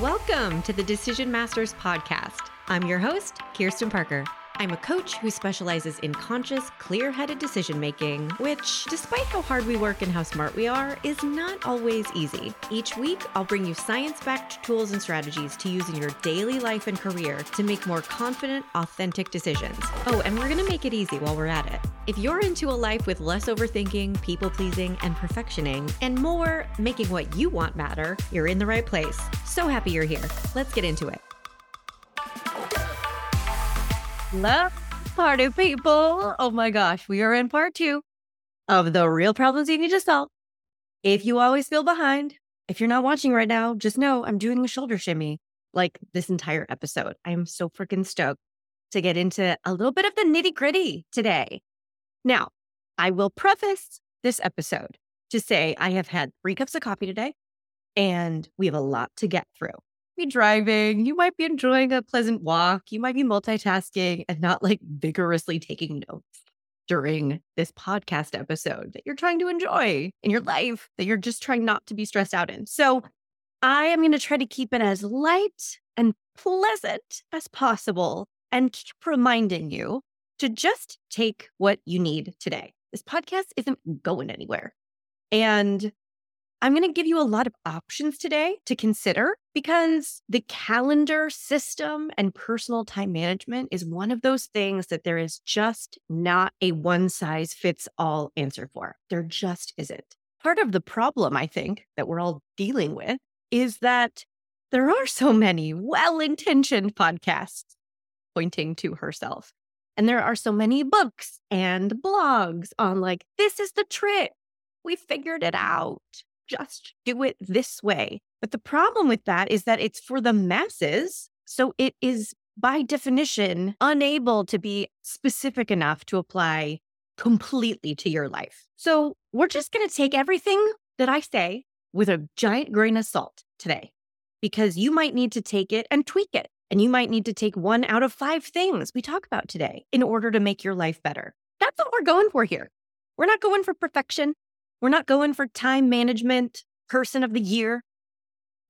Welcome to the Decision Masters podcast. I'm your host, Kirsten Parker. I'm a coach who specializes in conscious, clear headed decision making, which, despite how hard we work and how smart we are, is not always easy. Each week, I'll bring you science backed tools and strategies to use in your daily life and career to make more confident, authentic decisions. Oh, and we're going to make it easy while we're at it. If you're into a life with less overthinking, people pleasing, and perfectioning, and more making what you want matter, you're in the right place. So happy you're here. Let's get into it. Love party people. Oh my gosh, we are in part two of the real problems you need to solve. If you always feel behind, if you're not watching right now, just know I'm doing a shoulder shimmy like this entire episode. I am so freaking stoked to get into a little bit of the nitty gritty today. Now, I will preface this episode to say I have had three cups of coffee today and we have a lot to get through be driving. You might be enjoying a pleasant walk. You might be multitasking and not like vigorously taking notes during this podcast episode that you're trying to enjoy in your life, that you're just trying not to be stressed out in. So I am going to try to keep it as light and pleasant as possible and keep reminding you to just take what you need today. This podcast isn't going anywhere. And I'm going to give you a lot of options today to consider because the calendar system and personal time management is one of those things that there is just not a one size fits all answer for. There just isn't. Part of the problem, I think, that we're all dealing with is that there are so many well intentioned podcasts pointing to herself. And there are so many books and blogs on, like, this is the trick. We figured it out just do it this way. But the problem with that is that it's for the masses. So it is by definition unable to be specific enough to apply completely to your life. So we're just going to take everything that I say with a giant grain of salt today, because you might need to take it and tweak it. And you might need to take one out of five things we talk about today in order to make your life better. That's what we're going for here. We're not going for perfection. We're not going for time management person of the year.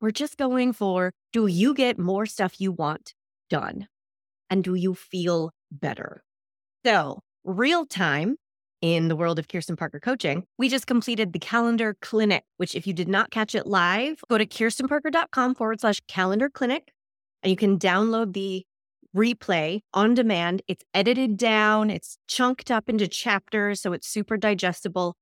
We're just going for do you get more stuff you want done? And do you feel better? So, real time in the world of Kirsten Parker coaching, we just completed the calendar clinic, which, if you did not catch it live, go to kirstenparker.com forward slash calendar clinic and you can download the replay on demand. It's edited down, it's chunked up into chapters, so it's super digestible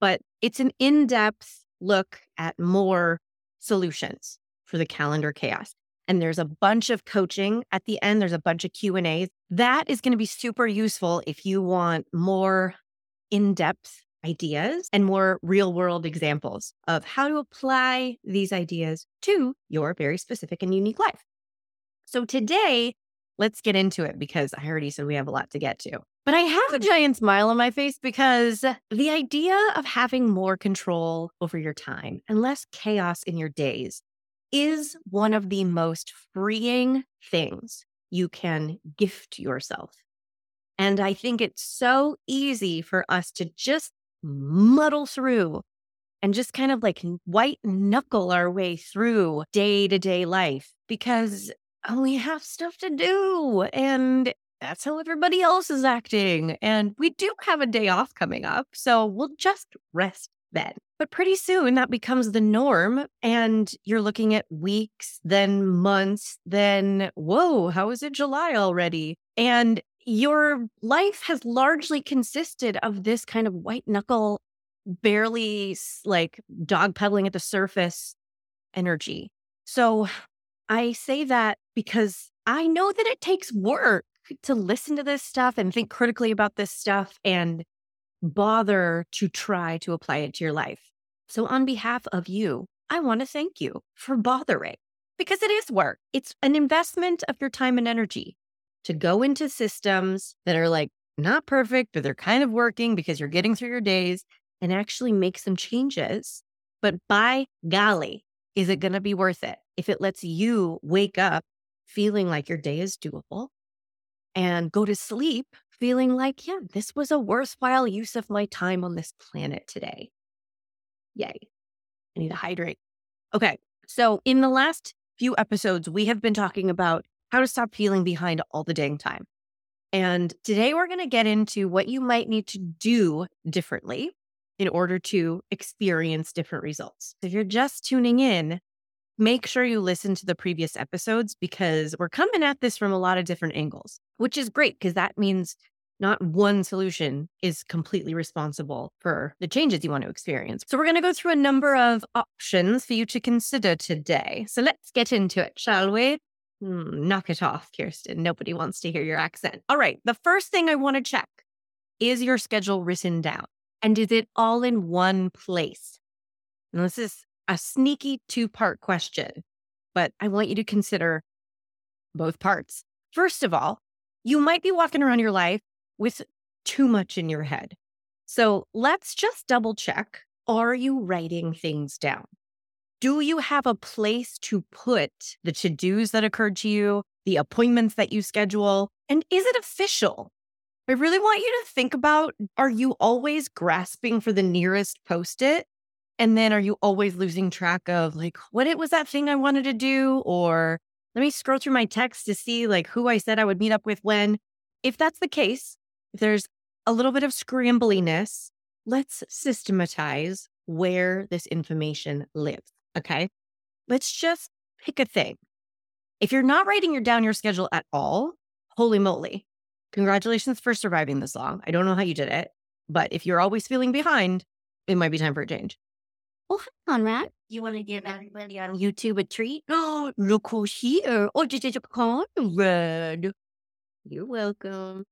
but it's an in-depth look at more solutions for the calendar chaos. And there's a bunch of coaching at the end. There's a bunch of Q and A's. That is going to be super useful if you want more in-depth ideas and more real-world examples of how to apply these ideas to your very specific and unique life. So today, let's get into it because I already said we have a lot to get to. But I have a giant smile on my face because the idea of having more control over your time and less chaos in your days is one of the most freeing things you can gift yourself. And I think it's so easy for us to just muddle through and just kind of like white knuckle our way through day to day life because Oh, we have stuff to do and that's how everybody else is acting. And we do have a day off coming up. So we'll just rest then. But pretty soon that becomes the norm. And you're looking at weeks, then months, then, whoa, how is it July already? And your life has largely consisted of this kind of white knuckle, barely like dog pedaling at the surface energy. So I say that because I know that it takes work to listen to this stuff and think critically about this stuff and bother to try to apply it to your life. So, on behalf of you, I want to thank you for bothering because it is work. It's an investment of your time and energy to go into systems that are like not perfect, but they're kind of working because you're getting through your days and actually make some changes. But by golly, is it going to be worth it if it lets you wake up feeling like your day is doable and go to sleep feeling like, yeah, this was a worthwhile use of my time on this planet today. Yay. I need to hydrate. Okay. So, in the last few episodes, we have been talking about how to stop feeling behind all the dang time. And today we're going to get into what you might need to do differently in order to experience different results. If you're just tuning in, make sure you listen to the previous episodes because we're coming at this from a lot of different angles, which is great because that means not one solution is completely responsible for the changes you want to experience. So, we're going to go through a number of options for you to consider today. So, let's get into it, shall we? Hmm, knock it off, Kirsten. Nobody wants to hear your accent. All right. The first thing I want to check is your schedule written down? And is it all in one place? And this is a sneaky two part question, but I want you to consider both parts. First of all, you might be walking around your life with too much in your head. So let's just double check. Are you writing things down? Do you have a place to put the to dos that occurred to you, the appointments that you schedule? And is it official? I really want you to think about are you always grasping for the nearest post it? And then are you always losing track of like, what it was that thing I wanted to do? Or let me scroll through my text to see like who I said I would meet up with when. If that's the case, if there's a little bit of scrambliness, let's systematize where this information lives. Okay. Let's just pick a thing. If you're not writing your down your schedule at all, holy moly. Congratulations for surviving this long. I don't know how you did it, but if you're always feeling behind, it might be time for a change. Oh, hang on, Matt. You want to give everybody on YouTube a treat? Oh, look who's here. Oh, did you Conrad? You're welcome.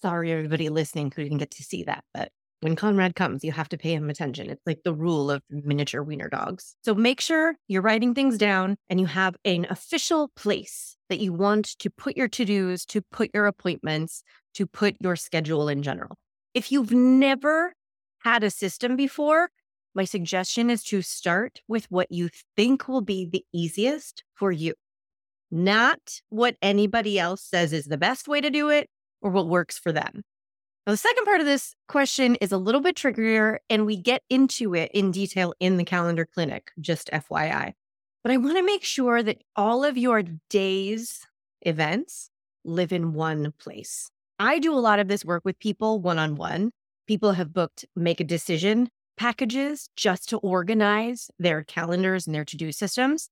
Sorry, everybody listening who didn't get to see that, but when Conrad comes, you have to pay him attention. It's like the rule of miniature wiener dogs. So make sure you're writing things down and you have an official place that you want to put your to dos, to put your appointments, to put your schedule in general. If you've never had a system before, my suggestion is to start with what you think will be the easiest for you, not what anybody else says is the best way to do it or what works for them. Now, the second part of this question is a little bit trickier, and we get into it in detail in the calendar clinic, just FYI. But I want to make sure that all of your day's events live in one place. I do a lot of this work with people one on one. People have booked make a decision packages just to organize their calendars and their to do systems.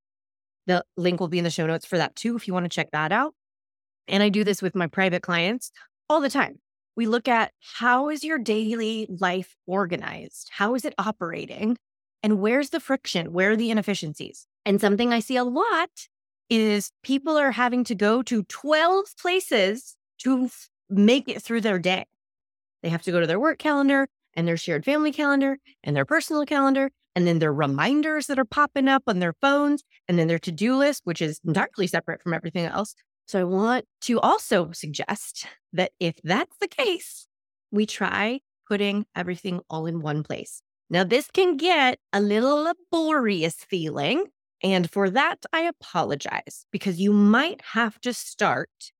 The link will be in the show notes for that too, if you want to check that out. And I do this with my private clients all the time. We look at how is your daily life organized? How is it operating? And where's the friction? Where are the inefficiencies? And something I see a lot is people are having to go to 12 places to make it through their day. They have to go to their work calendar and their shared family calendar and their personal calendar, and then their reminders that are popping up on their phones, and then their to do list, which is entirely separate from everything else. So I want to also suggest that if that's the case, we try putting everything all in one place. Now, this can get a little laborious feeling. And for that, I apologize because you might have to start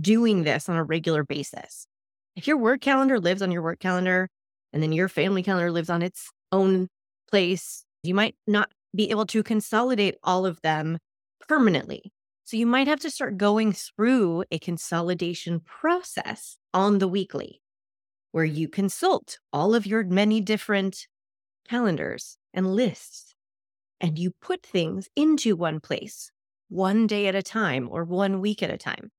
doing this on a regular basis. If your work calendar lives on your work calendar and then your family calendar lives on its own place, you might not be able to consolidate all of them permanently. So you might have to start going through a consolidation process on the weekly where you consult all of your many different calendars and lists and you put things into one place one day at a time or one week at a time.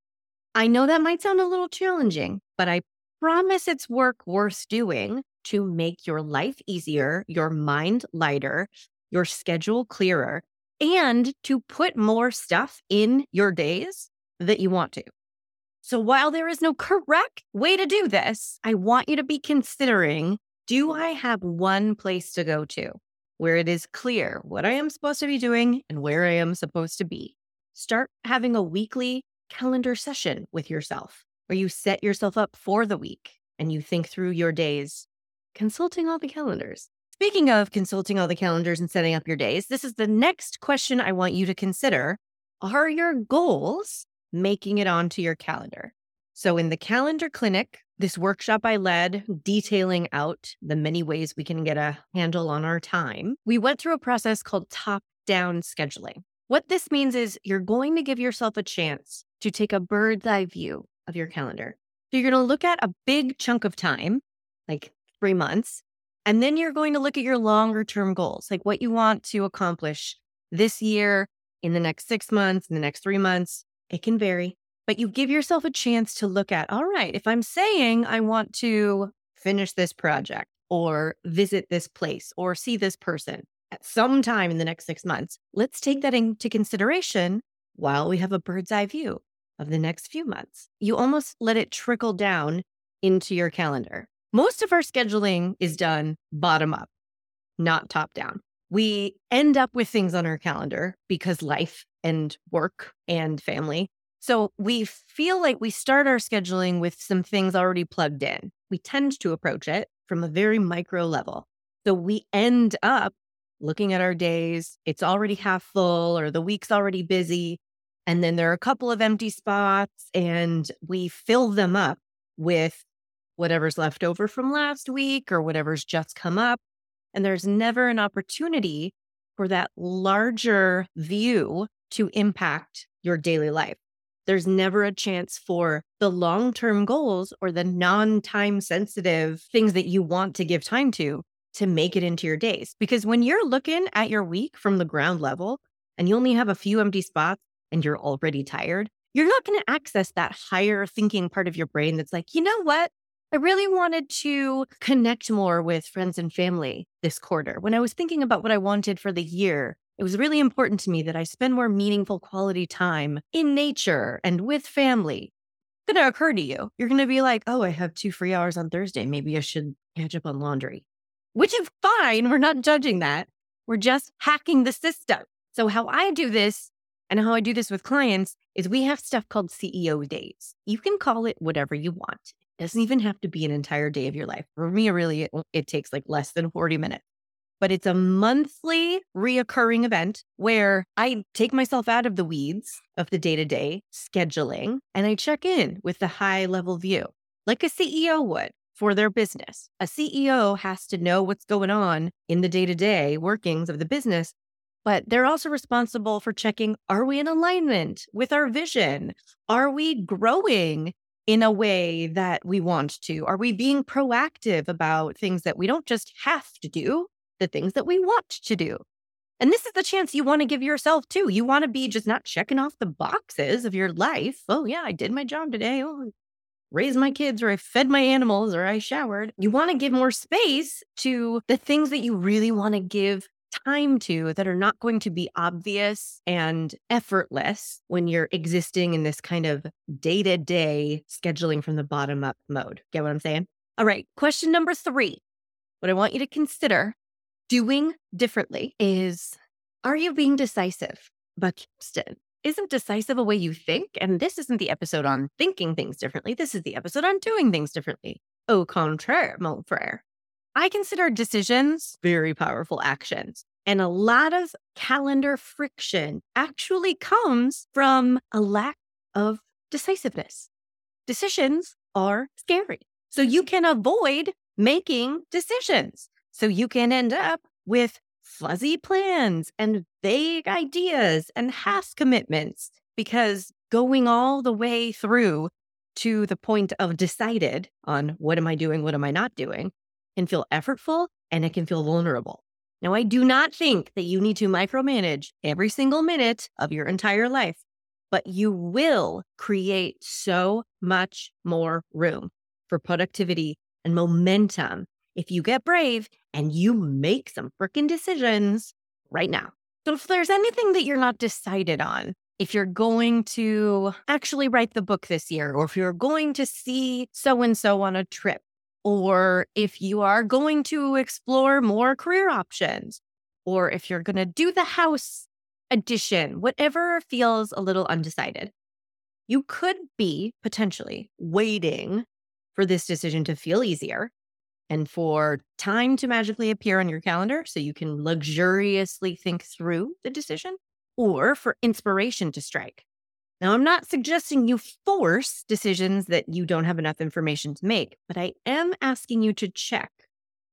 I know that might sound a little challenging, but I promise it's work worth doing to make your life easier, your mind lighter, your schedule clearer, and to put more stuff in your days that you want to. So while there is no correct way to do this, I want you to be considering do I have one place to go to where it is clear what I am supposed to be doing and where I am supposed to be? Start having a weekly calendar session with yourself where you set yourself up for the week and you think through your days, consulting all the calendars. Speaking of consulting all the calendars and setting up your days, this is the next question I want you to consider. Are your goals making it onto your calendar? So, in the calendar clinic, this workshop I led detailing out the many ways we can get a handle on our time, we went through a process called top down scheduling. What this means is you're going to give yourself a chance to take a bird's eye view of your calendar. So you're going to look at a big chunk of time, like three months, and then you're going to look at your longer term goals, like what you want to accomplish this year, in the next six months, in the next three months. It can vary, but you give yourself a chance to look at, all right, if I'm saying I want to finish this project or visit this place or see this person at some time in the next six months, let's take that into consideration while we have a bird's eye view of the next few months. You almost let it trickle down into your calendar. Most of our scheduling is done bottom up, not top down. We end up with things on our calendar because life and work and family. So we feel like we start our scheduling with some things already plugged in. We tend to approach it from a very micro level. So we end up looking at our days, it's already half full or the week's already busy. And then there are a couple of empty spots, and we fill them up with whatever's left over from last week or whatever's just come up. And there's never an opportunity for that larger view to impact your daily life. There's never a chance for the long term goals or the non time sensitive things that you want to give time to to make it into your days. Because when you're looking at your week from the ground level and you only have a few empty spots and you're already tired, you're not going to access that higher thinking part of your brain that's like, you know what? I really wanted to connect more with friends and family this quarter. When I was thinking about what I wanted for the year, it was really important to me that I spend more meaningful quality time in nature and with family. It's going to occur to you. You're going to be like, oh, I have two free hours on Thursday. Maybe I should catch up on laundry, which is fine. We're not judging that. We're just hacking the system. So, how I do this and how I do this with clients is we have stuff called CEO days. You can call it whatever you want doesn't even have to be an entire day of your life. For me, really, it, it takes like less than 40 minutes. But it's a monthly reoccurring event where I take myself out of the weeds of the day to day scheduling and I check in with the high level view, like a CEO would for their business. A CEO has to know what's going on in the day to day workings of the business, but they're also responsible for checking are we in alignment with our vision? Are we growing in a way that we want to? Are we being proactive about things that we don't just have to do, the things that we want to do? And this is the chance you want to give yourself too. You want to be just not checking off the boxes of your life. Oh, yeah, I did my job today. Oh, raised my kids or I fed my animals or I showered. You want to give more space to the things that you really want to give time to that are not going to be obvious and effortless when you're existing in this kind of day to day scheduling from the bottom up mode. Get what I'm saying? All right. Question number three. What I want you to consider doing differently is are you being decisive? But Kirsten, isn't decisive a way you think? And this isn't the episode on thinking things differently. This is the episode on doing things differently. Au contraire, mon frère. I consider decisions very powerful actions. And a lot of calendar friction actually comes from a lack of decisiveness. Decisions are scary. So you can avoid making decisions. So you can end up with fuzzy plans and vague ideas and half commitments because going all the way through to the point of decided on what am I doing, what am I not doing can feel effortful and it can feel vulnerable. Now, I do not think that you need to micromanage every single minute of your entire life, but you will create so much more room for productivity and momentum if you get brave and you make some freaking decisions right now. So, if there's anything that you're not decided on, if you're going to actually write the book this year, or if you're going to see so and so on a trip, or if you are going to explore more career options, or if you're going to do the house addition, whatever feels a little undecided, you could be potentially waiting for this decision to feel easier and for time to magically appear on your calendar so you can luxuriously think through the decision, or for inspiration to strike. Now, I'm not suggesting you force decisions that you don't have enough information to make, but I am asking you to check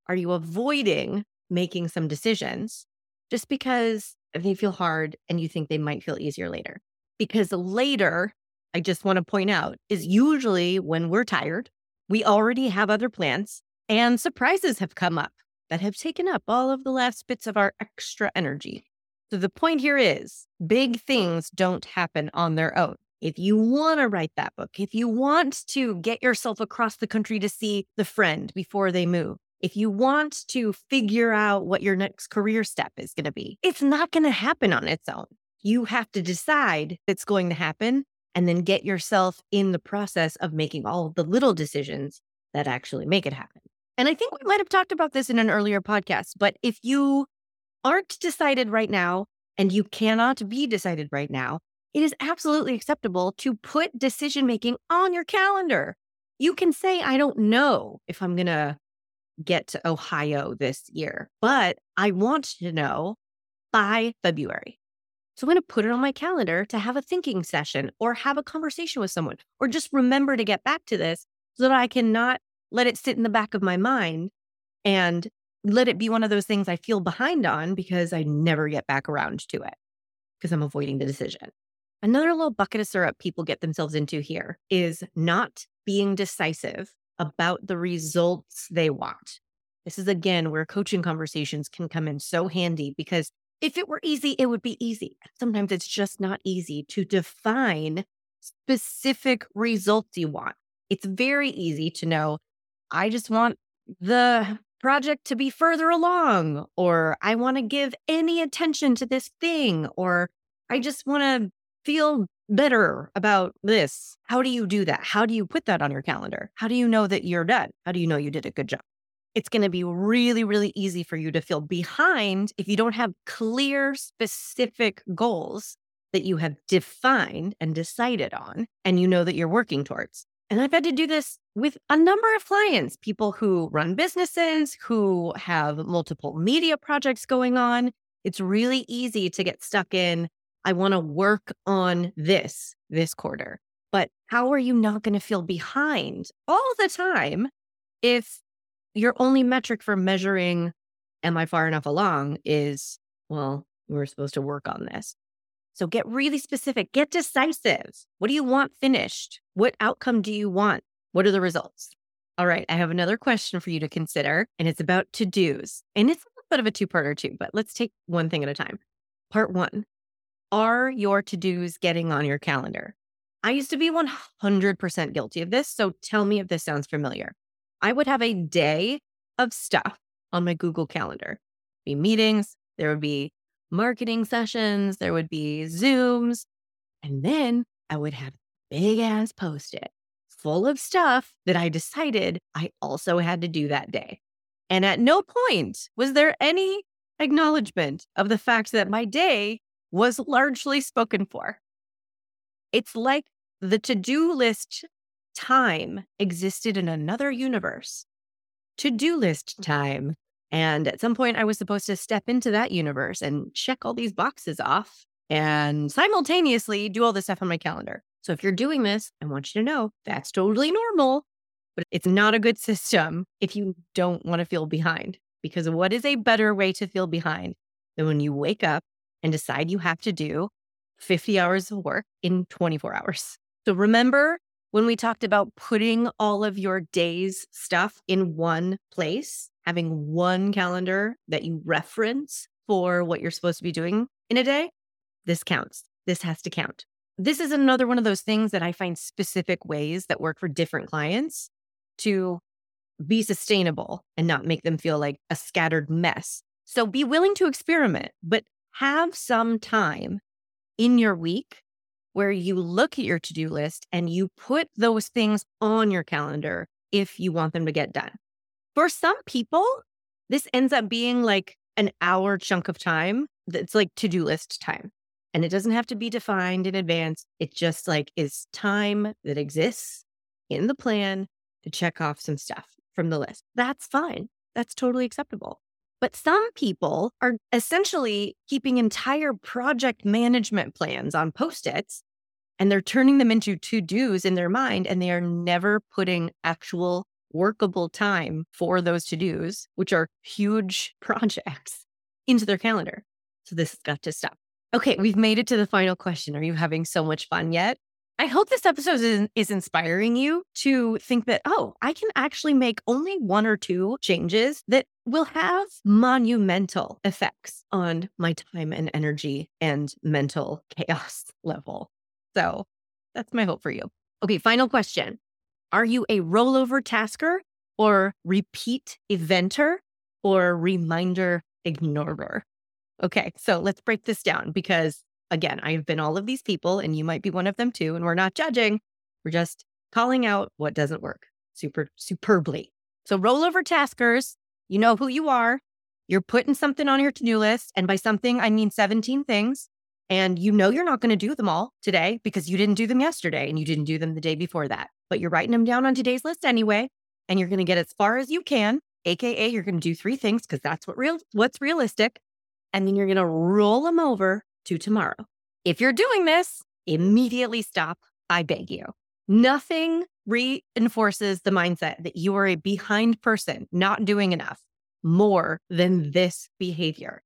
are you avoiding making some decisions just because they feel hard and you think they might feel easier later. Because later, I just want to point out, is usually when we're tired, we already have other plans and surprises have come up that have taken up all of the last bits of our extra energy. So the point here is big things don't happen on their own. If you want to write that book, if you want to get yourself across the country to see the friend before they move, if you want to figure out what your next career step is going to be, it's not going to happen on its own. You have to decide it's going to happen and then get yourself in the process of making all the little decisions that actually make it happen. And I think we might have talked about this in an earlier podcast, but if you aren't decided right now and you cannot be decided right now, it is absolutely acceptable to put decision making on your calendar. You can say, I don't know if I'm going to get to Ohio this year, but I want to know by February. So I'm going to put it on my calendar to have a thinking session or have a conversation with someone or just remember to get back to this so that I cannot let it sit in the back of my mind and let it be one of those things I feel behind on because I never get back around to it because I'm avoiding the decision. Another little bucket of syrup people get themselves into here is not being decisive about the results they want. This is again where coaching conversations can come in so handy because if it were easy, it would be easy. Sometimes it's just not easy to define specific results you want. It's very easy to know, I just want the project to be further along, or I want to give any attention to this thing, or I just want to feel better about this. How do you do that? How do you put that on your calendar? How do you know that you're done? How do you know you did a good job? It's going to be really, really easy for you to feel behind if you don't have clear, specific goals that you have defined and decided on, and you know that you're working towards. And I've had to do this with a number of clients, people who run businesses, who have multiple media projects going on. It's really easy to get stuck in I want to work on this this quarter. But how are you not going to feel behind all the time if your only metric for measuring, am I far enough along, is, well, we're supposed to work on this. So get really specific, get decisive. What do you want finished? What outcome do you want? What are the results? All right, I have another question for you to consider, and it's about to dos. And it's a little bit of a two parter, too, but let's take one thing at a time. Part one are your to dos getting on your calendar? I used to be 100% guilty of this. So tell me if this sounds familiar. I would have a day of stuff on my Google Calendar be meetings, there would be marketing sessions, there would be Zooms. And then I would have big ass post it full of stuff that I decided I also had to do that day. And at no point was there any acknowledgement of the fact that my day was largely spoken for. It's like the to do list time existed in another universe. To do list mm. time. And at some point, I was supposed to step into that universe and check all these boxes off and simultaneously do all this stuff on my calendar. So if you're doing this, I want you to know that's totally normal, but it's not a good system if you don't want to feel behind. Because what is a better way to feel behind than when you wake up and decide you have to do 50 hours of work in 24 hours. So remember when we talked about putting all of your day's stuff in one place, having one calendar that you reference for what you're supposed to be doing in a day? This counts. This has to count. This is another one of those things that I find specific ways that work for different clients to be sustainable and not make them feel like a scattered mess. So be willing to experiment, but have some time in your week where you look at your to do list and you put those things on your calendar if you want them to get done. For some people, this ends up being like an hour chunk of time that's like to do list time. And it doesn't have to be defined in advance. It just like is time that exists in the plan to check off some stuff from the list. That's fine. That's totally acceptable. But some people are essentially keeping entire project management plans on post its and they're turning them into to dos in their mind and they are never putting actual workable time for those to dos, which are huge projects, into their calendar. So this has got to stop. Okay, we've made it to the final question. Are you having so much fun yet? I hope this episode is, is inspiring you to think that, oh, I can actually make only one or two changes that will have monumental effects on my time and energy and mental chaos level. So that's my hope for you. Okay, final question. Are you a rollover tasker or repeat eventer or reminder ignorer? Okay, so let's break this down because again, I have been all of these people and you might be one of them too. And we're not judging, we're just calling out what doesn't work super superbly. So, rollover taskers, you know who you are. You're putting something on your to do list. And by something, I mean 17 things. And you know you're not going to do them all today because you didn't do them yesterday and you didn't do them the day before that. But you're writing them down on today's list anyway. And you're going to get as far as you can. AKA, you're going to do three things because that's what real what's realistic. And then you're going to roll them over to tomorrow. If you're doing this, immediately stop. I beg you. Nothing reinforces the mindset that you are a behind person, not doing enough, more than this behavior.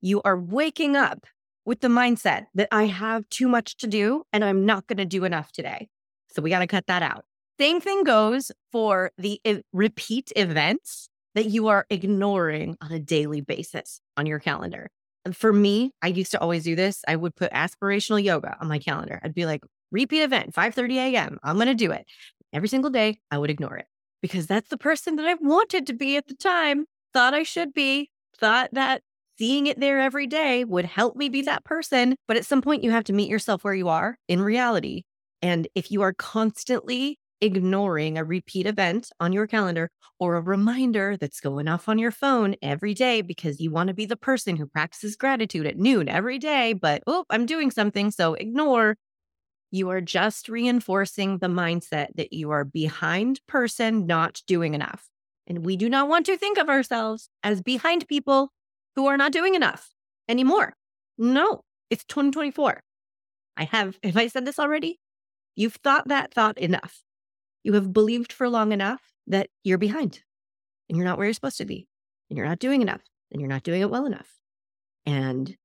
You are waking up with the mindset that I have too much to do and I'm not going to do enough today. So we got to cut that out. Same thing goes for the repeat events that you are ignoring on a daily basis on your calendar. For me, I used to always do this. I would put aspirational yoga on my calendar. I'd be like, repeat event, 5:30 a.m. I'm going to do it. Every single day, I would ignore it because that's the person that I wanted to be at the time, thought I should be, thought that seeing it there every day would help me be that person. But at some point, you have to meet yourself where you are in reality. And if you are constantly ignoring a repeat event on your calendar or a reminder that's going off on your phone every day because you want to be the person who practices gratitude at noon every day, but oh, I'm doing something, so ignore. You are just reinforcing the mindset that you are behind person, not doing enough. And we do not want to think of ourselves as behind people who are not doing enough anymore. No, it's 2024. I have, have I said this already? You've thought that thought enough. You have believed for long enough that you're behind and you're not where you're supposed to be and you're not doing enough and you're not doing it well enough. And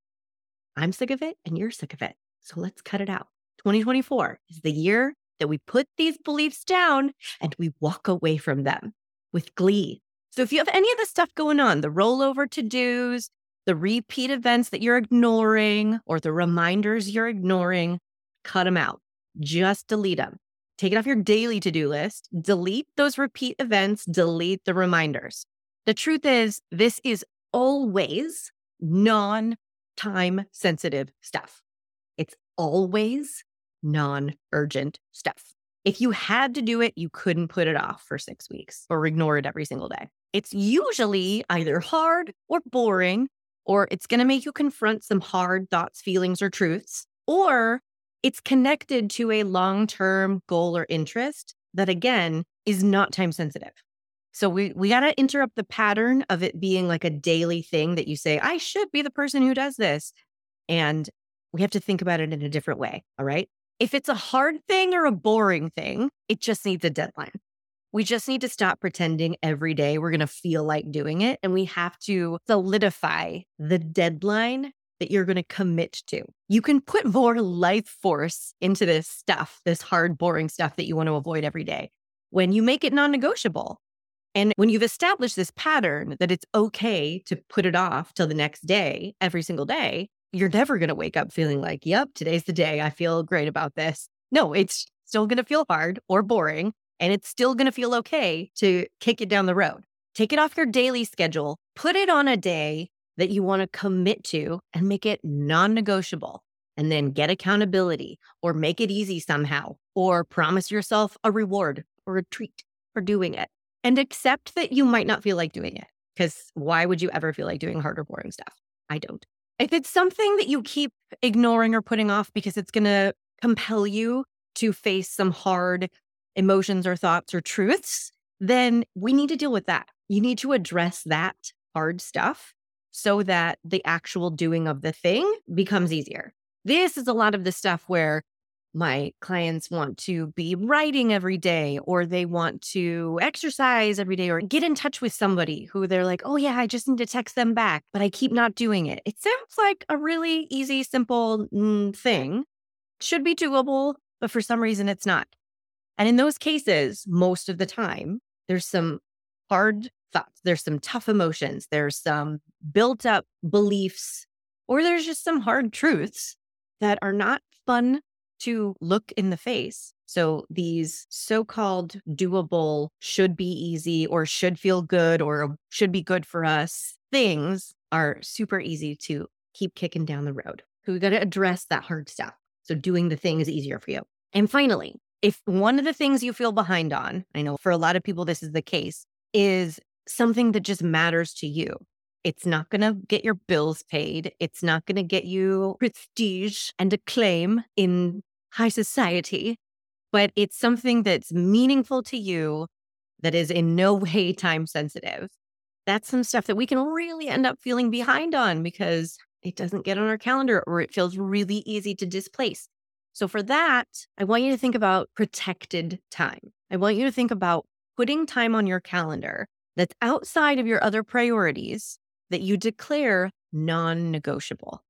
I'm sick of it and you're sick of it. So let's cut it out. 2024 is the year that we put these beliefs down and we walk away from them with glee. So if you have any of this stuff going on, the rollover to dos, the repeat events that you're ignoring, or the reminders you're ignoring, cut them out. Just delete them take it off your daily to do list, delete those repeat events, delete the reminders. The truth is, this is always non time sensitive stuff. It's always non urgent stuff. If you had to do it, you couldn't put it off for six weeks or ignore it every single day. It's usually either hard or boring, or it's going to make you confront some hard thoughts, feelings, or truths, or it's connected to a long term goal or interest that, again, is not time sensitive. So we, we got to interrupt the pattern of it being like a daily thing that you say, I should be the person who does this. And we have to think about it in a different way. All right. If it's a hard thing or a boring thing, it just needs a deadline. We just need to stop pretending every day we're going to feel like doing it. And we have to solidify the deadline that you're going to commit to. You can put more life force into this stuff, this hard, boring stuff that you want to avoid every day when you make it non negotiable. And when you've established this pattern that it's okay to put it off till the next day, every single day, you're never going to wake up feeling like, yep, today's the day. I feel great about this. No, it's still going to feel hard or boring. And it's still going to feel okay to kick it down the road. Take it off your daily schedule, put it on a day that you want to commit to and make it non negotiable. And then get accountability or make it easy somehow, or promise yourself a reward or a treat for doing it. And accept that you might not feel like doing it. Because why would you ever feel like doing hard or boring stuff? I don't. If it's something that you keep ignoring or putting off because it's going to compel you to face some hard emotions or thoughts or truths, then we need to deal with that. You need to address that hard stuff so that the actual doing of the thing becomes easier. This is a lot of the stuff where my clients want to be writing every day, or they want to exercise every day, or get in touch with somebody who they're like, oh, yeah, I just need to text them back, but I keep not doing it. It sounds like a really easy, simple mm, thing. Should be doable, but for some reason it's not. And in those cases, most of the time, there's some hard thoughts, there's some tough emotions, there's some built up beliefs, or there's just some hard truths that are not fun to look in the face. So these so called doable, should be easy, or should feel good, or should be good for us things are super easy to keep kicking down the road. So we got to address that hard stuff. So doing the thing is easier for you. And finally, if one of the things you feel behind on, I know for a lot of people this is the case, is something that just matters to you. It's not going to get your bills paid. It's not going to get you prestige and acclaim in high society, but it's something that's meaningful to you that is in no way time sensitive. That's some stuff that we can really end up feeling behind on because it doesn't get on our calendar or it feels really easy to displace. So, for that, I want you to think about protected time. I want you to think about putting time on your calendar that's outside of your other priorities that you declare non negotiable.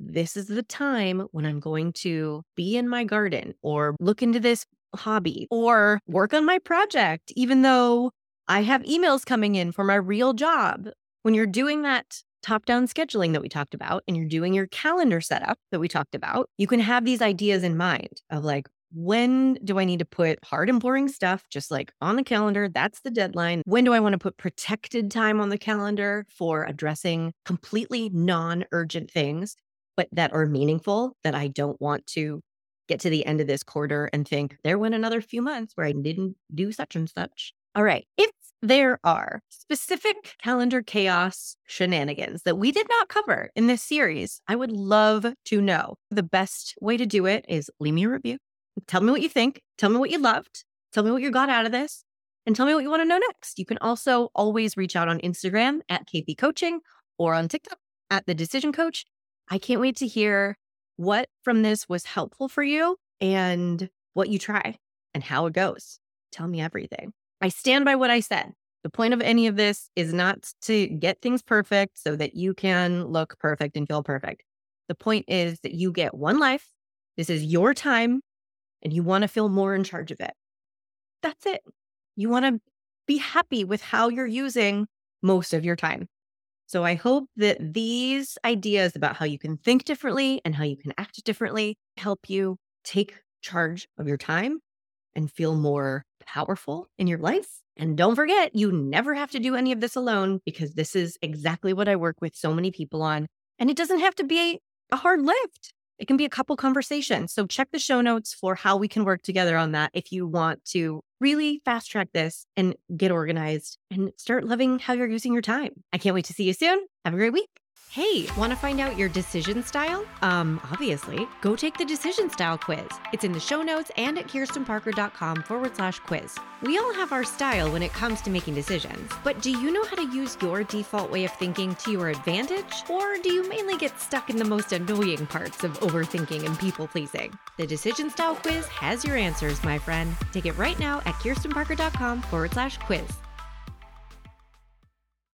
This is the time when I'm going to be in my garden or look into this hobby or work on my project, even though I have emails coming in for my real job. When you're doing that top down scheduling that we talked about and you're doing your calendar setup that we talked about, you can have these ideas in mind of like, when do I need to put hard and boring stuff just like on the calendar? That's the deadline. When do I want to put protected time on the calendar for addressing completely non urgent things, but that are meaningful that I don't want to get to the end of this quarter and think there went another few months where I didn't do such and such. All right. If there are specific calendar chaos shenanigans that we did not cover in this series, I would love to know. The best way to do it is leave me a review Tell me what you think. Tell me what you loved. Tell me what you got out of this. And tell me what you want to know next. You can also always reach out on Instagram at KP Coaching or on TikTok at The Decision Coach. I can't wait to hear what from this was helpful for you and what you try and how it goes. Tell me everything. I stand by what I said. The point of any of this is not to get things perfect so that you can look perfect and feel perfect. The point is that you get one life. This is your time and you want to feel more in charge of it. That's it. You want to be happy with how you're using most of your time. So I hope that these ideas about how you can think differently and how you can act differently help you take charge of your time and feel more powerful in your life. And don't forget, you never have to do any of this alone because this is exactly what I work with so many people on. And it doesn't have to be a hard lift. It can be a couple conversations. So check the show notes for how we can work together on that if you want to really fast track this and get organized and start loving how you're using your time. I can't wait to see you soon. Have a great week. Hey, want to find out your decision style? Um, obviously, go take the decision style quiz. It's in the show notes and at kirstenparker.com forward slash quiz. We all have our style when it comes to making decisions, but do you know how to use your default way of thinking to your advantage? Or do you mainly get stuck in the most annoying parts of overthinking and people pleasing? The decision style quiz has your answers, my friend. Take it right now at kirstenparker.com forward slash quiz.